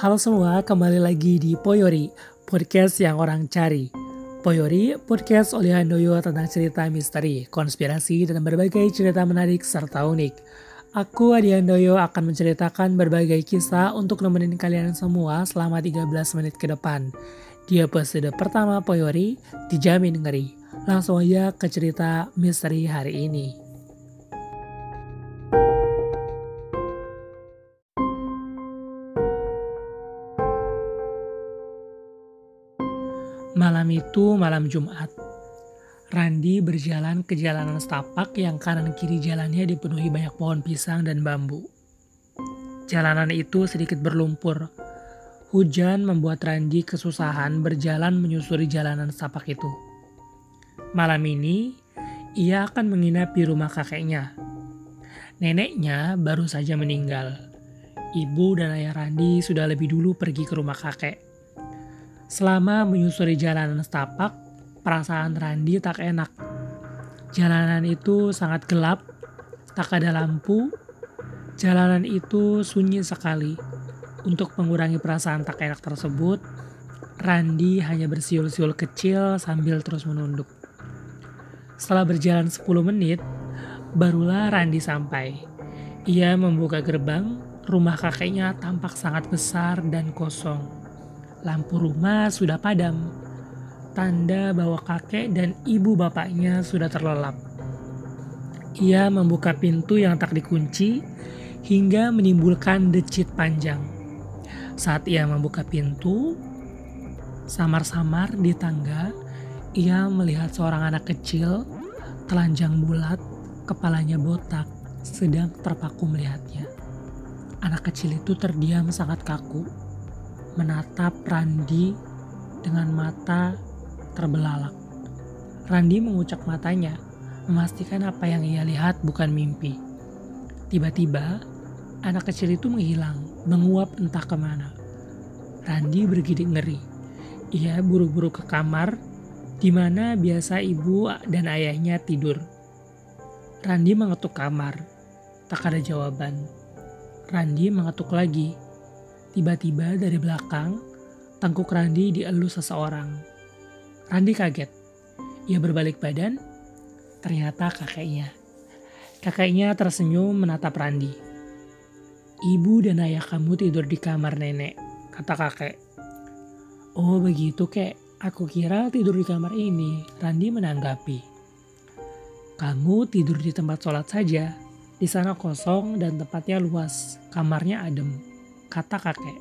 Halo semua, kembali lagi di Poyori, podcast yang orang cari. Poyori, podcast oleh Handoyo tentang cerita misteri, konspirasi, dan berbagai cerita menarik serta unik. Aku Adi Handoyo akan menceritakan berbagai kisah untuk nemenin kalian semua selama 13 menit ke depan. Di episode pertama Poyori, dijamin ngeri. Langsung aja ke cerita misteri hari ini. Itu malam Jumat. Randi berjalan ke jalanan setapak yang kanan kiri jalannya dipenuhi banyak pohon pisang dan bambu. Jalanan itu sedikit berlumpur. Hujan membuat Randi kesusahan berjalan menyusuri jalanan setapak itu. Malam ini, ia akan menginap di rumah kakeknya. Neneknya baru saja meninggal. Ibu dan ayah Randi sudah lebih dulu pergi ke rumah kakek. Selama menyusuri jalanan setapak, perasaan Randi tak enak. Jalanan itu sangat gelap, tak ada lampu. Jalanan itu sunyi sekali. Untuk mengurangi perasaan tak enak tersebut, Randi hanya bersiul-siul kecil sambil terus menunduk. Setelah berjalan 10 menit, barulah Randi sampai. Ia membuka gerbang, rumah kakeknya tampak sangat besar dan kosong. Lampu rumah sudah padam, tanda bahwa kakek dan ibu bapaknya sudah terlelap. Ia membuka pintu yang tak dikunci hingga menimbulkan decit panjang. Saat ia membuka pintu, samar-samar di tangga, ia melihat seorang anak kecil telanjang bulat, kepalanya botak, sedang terpaku melihatnya. Anak kecil itu terdiam sangat kaku menatap Randi dengan mata terbelalak. Randi mengucap matanya, memastikan apa yang ia lihat bukan mimpi. Tiba-tiba, anak kecil itu menghilang, menguap entah ke mana. Randi bergidik ngeri. Ia buru-buru ke kamar, di mana biasa ibu dan ayahnya tidur. Randi mengetuk kamar, tak ada jawaban. Randi mengetuk lagi, Tiba-tiba dari belakang, tangkuk Randi dielus seseorang. Randi kaget. Ia berbalik badan, ternyata kakeknya. Kakeknya tersenyum menatap Randi. Ibu dan ayah kamu tidur di kamar nenek, kata kakek. Oh begitu kek, aku kira tidur di kamar ini, Randi menanggapi. Kamu tidur di tempat sholat saja, di sana kosong dan tempatnya luas, kamarnya adem kata kakek.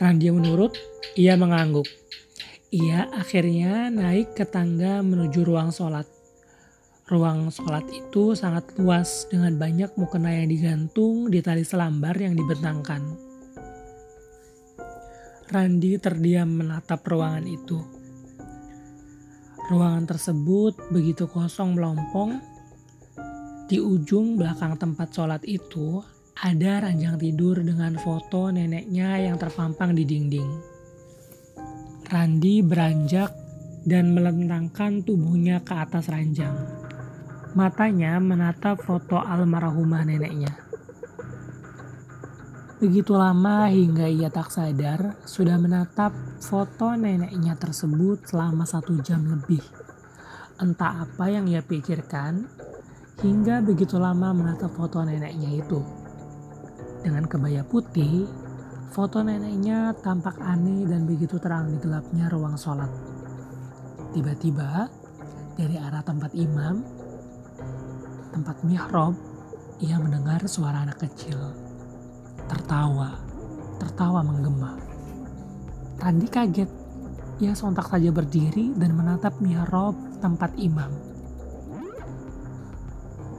Randia menurut, ia mengangguk. Ia akhirnya naik ke tangga menuju ruang sholat. Ruang sholat itu sangat luas dengan banyak mukena yang digantung di tali selambar yang dibentangkan. Randi terdiam menatap ruangan itu. Ruangan tersebut begitu kosong melompong. Di ujung belakang tempat sholat itu ada ranjang tidur dengan foto neneknya yang terpampang di dinding. Randi beranjak dan melentangkan tubuhnya ke atas ranjang. Matanya menatap foto almarhumah neneknya. Begitu lama hingga ia tak sadar sudah menatap foto neneknya tersebut selama satu jam lebih. Entah apa yang ia pikirkan hingga begitu lama menatap foto neneknya itu. Dengan kebaya putih, foto neneknya tampak aneh dan begitu terang di gelapnya ruang sholat. Tiba-tiba, dari arah tempat imam, tempat mihrab, ia mendengar suara anak kecil. Tertawa, tertawa menggema. Randi kaget. Ia sontak saja berdiri dan menatap mihrab tempat imam.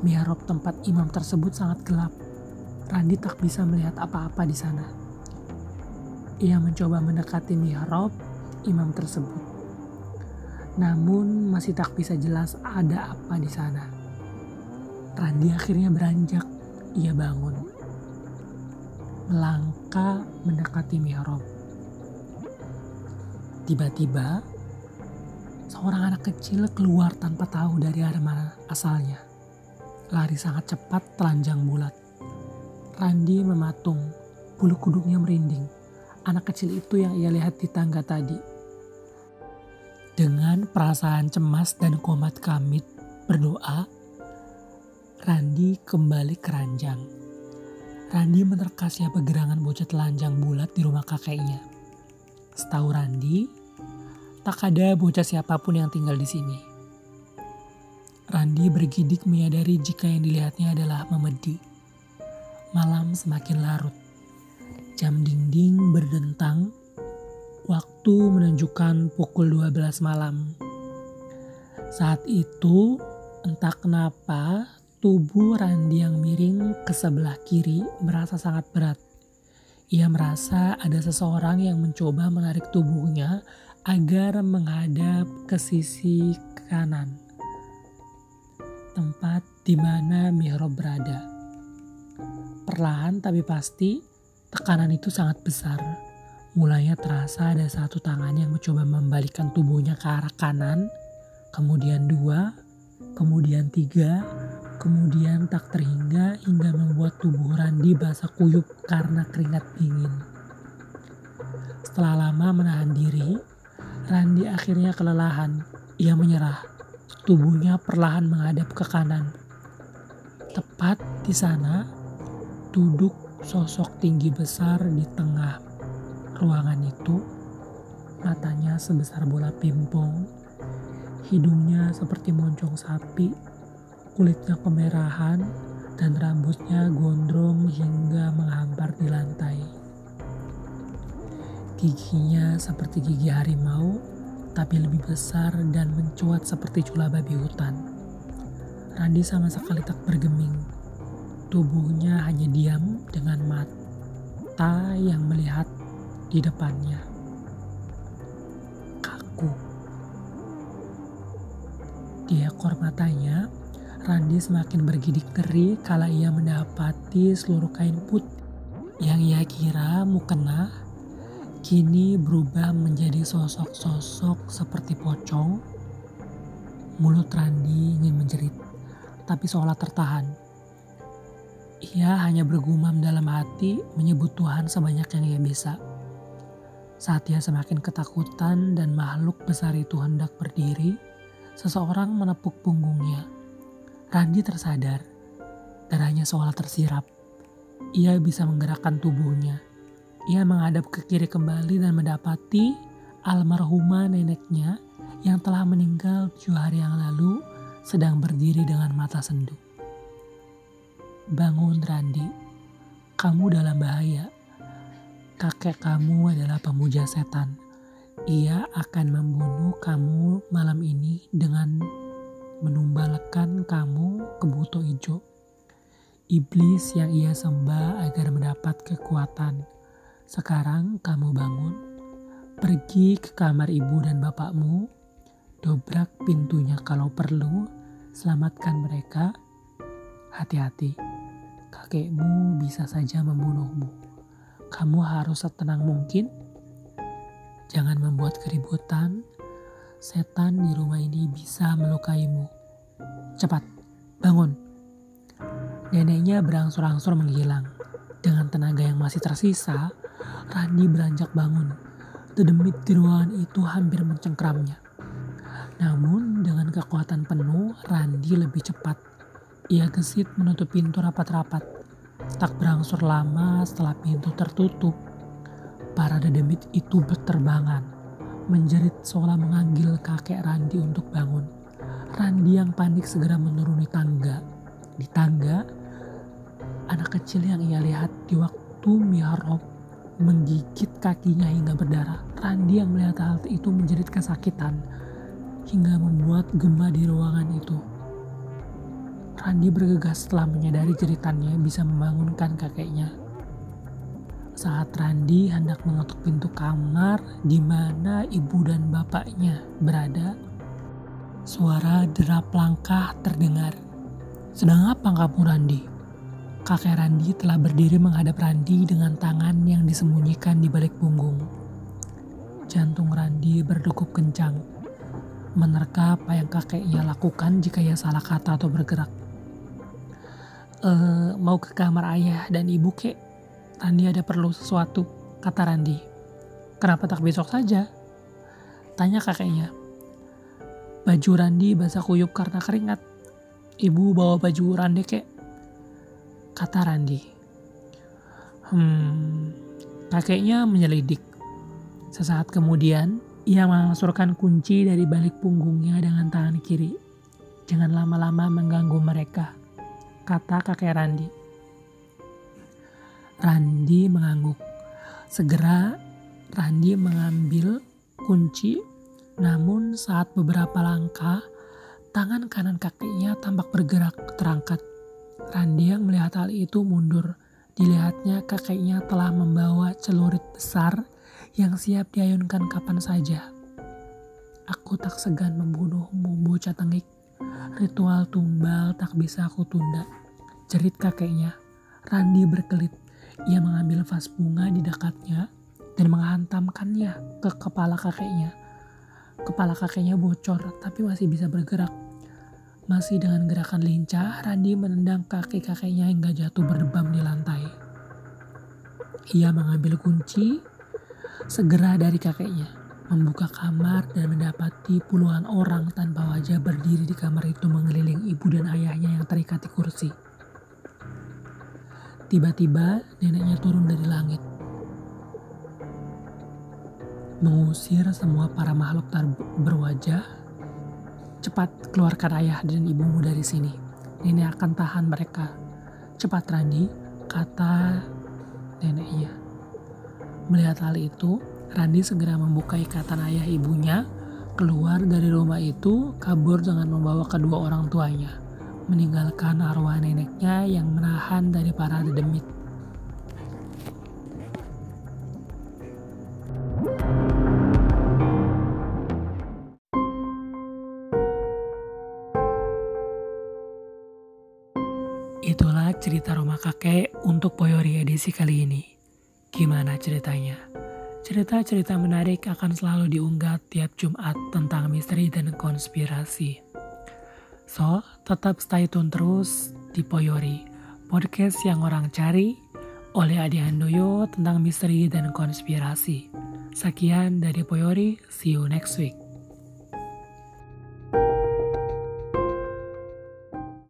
Mihrab tempat imam tersebut sangat gelap Randi tak bisa melihat apa-apa di sana. Ia mencoba mendekati mihrab imam tersebut. Namun masih tak bisa jelas ada apa di sana. Randi akhirnya beranjak. Ia bangun. Melangkah mendekati mihrab. Tiba-tiba, seorang anak kecil keluar tanpa tahu dari arah mana asalnya. Lari sangat cepat telanjang bulat. Randi mematung, Bulu kuduknya merinding. Anak kecil itu yang ia lihat di tangga tadi. Dengan perasaan cemas dan komat kamit berdoa, Randi kembali ke ranjang. Randi menerka siapa gerangan bocah telanjang bulat di rumah kakeknya. Setahu Randi, tak ada bocah siapa pun yang tinggal di sini. Randi bergidik menyadari jika yang dilihatnya adalah memedi. Malam semakin larut. Jam dinding berdentang. Waktu menunjukkan pukul 12 malam. Saat itu, entah kenapa, tubuh Randi yang miring ke sebelah kiri merasa sangat berat. Ia merasa ada seseorang yang mencoba menarik tubuhnya agar menghadap ke sisi kanan. Tempat di mana mihrab berada. Perlahan tapi pasti, Tekanan itu sangat besar. Mulanya terasa ada satu tangan yang mencoba membalikkan tubuhnya ke arah kanan, kemudian dua, kemudian tiga, kemudian tak terhingga hingga membuat tubuh Randi basah kuyup karena keringat dingin. Setelah lama menahan diri, Randi akhirnya kelelahan. Ia menyerah. Tubuhnya perlahan menghadap ke kanan. Tepat di sana, duduk sosok tinggi besar di tengah ruangan itu. Matanya sebesar bola pimpong, hidungnya seperti moncong sapi, kulitnya kemerahan, dan rambutnya gondrong hingga menghampar di lantai. Giginya seperti gigi harimau, tapi lebih besar dan mencuat seperti cula babi hutan. Randi sama sekali tak bergeming Tubuhnya hanya diam dengan mata yang melihat di depannya. Kaku. Di ekor matanya, Randi semakin bergidik ngeri kala ia mendapati seluruh kain put yang ia kira mukena kini berubah menjadi sosok-sosok seperti pocong. Mulut Randi ingin menjerit, tapi seolah tertahan. Ia hanya bergumam dalam hati menyebut Tuhan sebanyak yang ia bisa. Saat ia semakin ketakutan dan makhluk besar itu hendak berdiri, seseorang menepuk punggungnya. Randi tersadar, darahnya seolah tersirap. Ia bisa menggerakkan tubuhnya. Ia menghadap ke kiri kembali dan mendapati almarhumah neneknya yang telah meninggal tujuh hari yang lalu sedang berdiri dengan mata sendu. Bangun Randi, kamu dalam bahaya. Kakek kamu adalah pemuja setan. Ia akan membunuh kamu malam ini dengan menumbalkan kamu ke buto ijo. Iblis yang ia sembah agar mendapat kekuatan. Sekarang kamu bangun, pergi ke kamar ibu dan bapakmu, dobrak pintunya kalau perlu, selamatkan mereka. Hati-hati kakekmu bisa saja membunuhmu. Kamu harus setenang mungkin. Jangan membuat keributan. Setan di rumah ini bisa melukaimu. Cepat, bangun. Neneknya berangsur-angsur menghilang. Dengan tenaga yang masih tersisa, Randi beranjak bangun. Dedemit di ruangan itu hampir mencengkramnya. Namun dengan kekuatan penuh, Randi lebih cepat ia gesit menutup pintu rapat-rapat. Tak berangsur lama setelah pintu tertutup, para dedemit itu berterbangan, menjerit seolah menganggil kakek Randi untuk bangun. Randi yang panik segera menuruni tangga. Di tangga, anak kecil yang ia lihat di waktu mihrab menggigit kakinya hingga berdarah. Randi yang melihat hal itu menjerit kesakitan hingga membuat gema di ruangan itu. Randi bergegas setelah menyadari jeritannya bisa membangunkan kakeknya. Saat Randi hendak mengetuk pintu kamar di mana ibu dan bapaknya berada, suara derap langkah terdengar. Sedang apa kamu Randi? Kakek Randi telah berdiri menghadap Randi dengan tangan yang disembunyikan di balik punggung. Jantung Randi berdegup kencang, menerka apa yang kakeknya lakukan jika ia salah kata atau bergerak uh, mau ke kamar ayah dan ibu kek Randi ada perlu sesuatu, kata Randi. Kenapa tak besok saja? Tanya kakeknya. Baju Randi basah kuyup karena keringat. Ibu bawa baju Randi kek, kata Randi. Hmm, kakeknya menyelidik. Sesaat kemudian, ia mengasurkan kunci dari balik punggungnya dengan tangan kiri. Jangan lama-lama mengganggu mereka, kata kakek Randi. Randi mengangguk. Segera Randi mengambil kunci, namun saat beberapa langkah, tangan kanan kakeknya tampak bergerak terangkat. Randi yang melihat hal itu mundur. Dilihatnya kakeknya telah membawa celurit besar yang siap diayunkan kapan saja. Aku tak segan membunuhmu, bocah tengik. Ritual tumbal tak bisa aku tunda. Jerit kakeknya. Randi berkelit. Ia mengambil vas bunga di dekatnya dan menghantamkannya ke kepala kakeknya. Kepala kakeknya bocor tapi masih bisa bergerak. Masih dengan gerakan lincah, Randi menendang kaki kakeknya hingga jatuh berdebam di lantai. Ia mengambil kunci segera dari kakeknya, membuka kamar dan mendapati puluhan orang tanpa wajah berdiri di kamar itu mengeliling ibu dan ayahnya yang terikat di kursi. Tiba-tiba neneknya turun dari langit. Mengusir semua para makhluk tak berwajah. Cepat keluarkan ayah dan ibumu dari sini. Nenek akan tahan mereka. Cepat Randi, kata neneknya. Melihat hal itu, Randi segera membuka ikatan ayah ibunya, keluar dari rumah itu, kabur dengan membawa kedua orang tuanya meninggalkan arwah neneknya yang menahan dari para dedemit. Itulah cerita rumah kakek untuk Poyori edisi kali ini. Gimana ceritanya? Cerita-cerita menarik akan selalu diunggah tiap Jumat tentang misteri dan konspirasi. So, tetap stay tune terus di Poyori, podcast yang orang cari oleh Adi Handoyo tentang misteri dan konspirasi. Sekian dari Poyori, see you next week.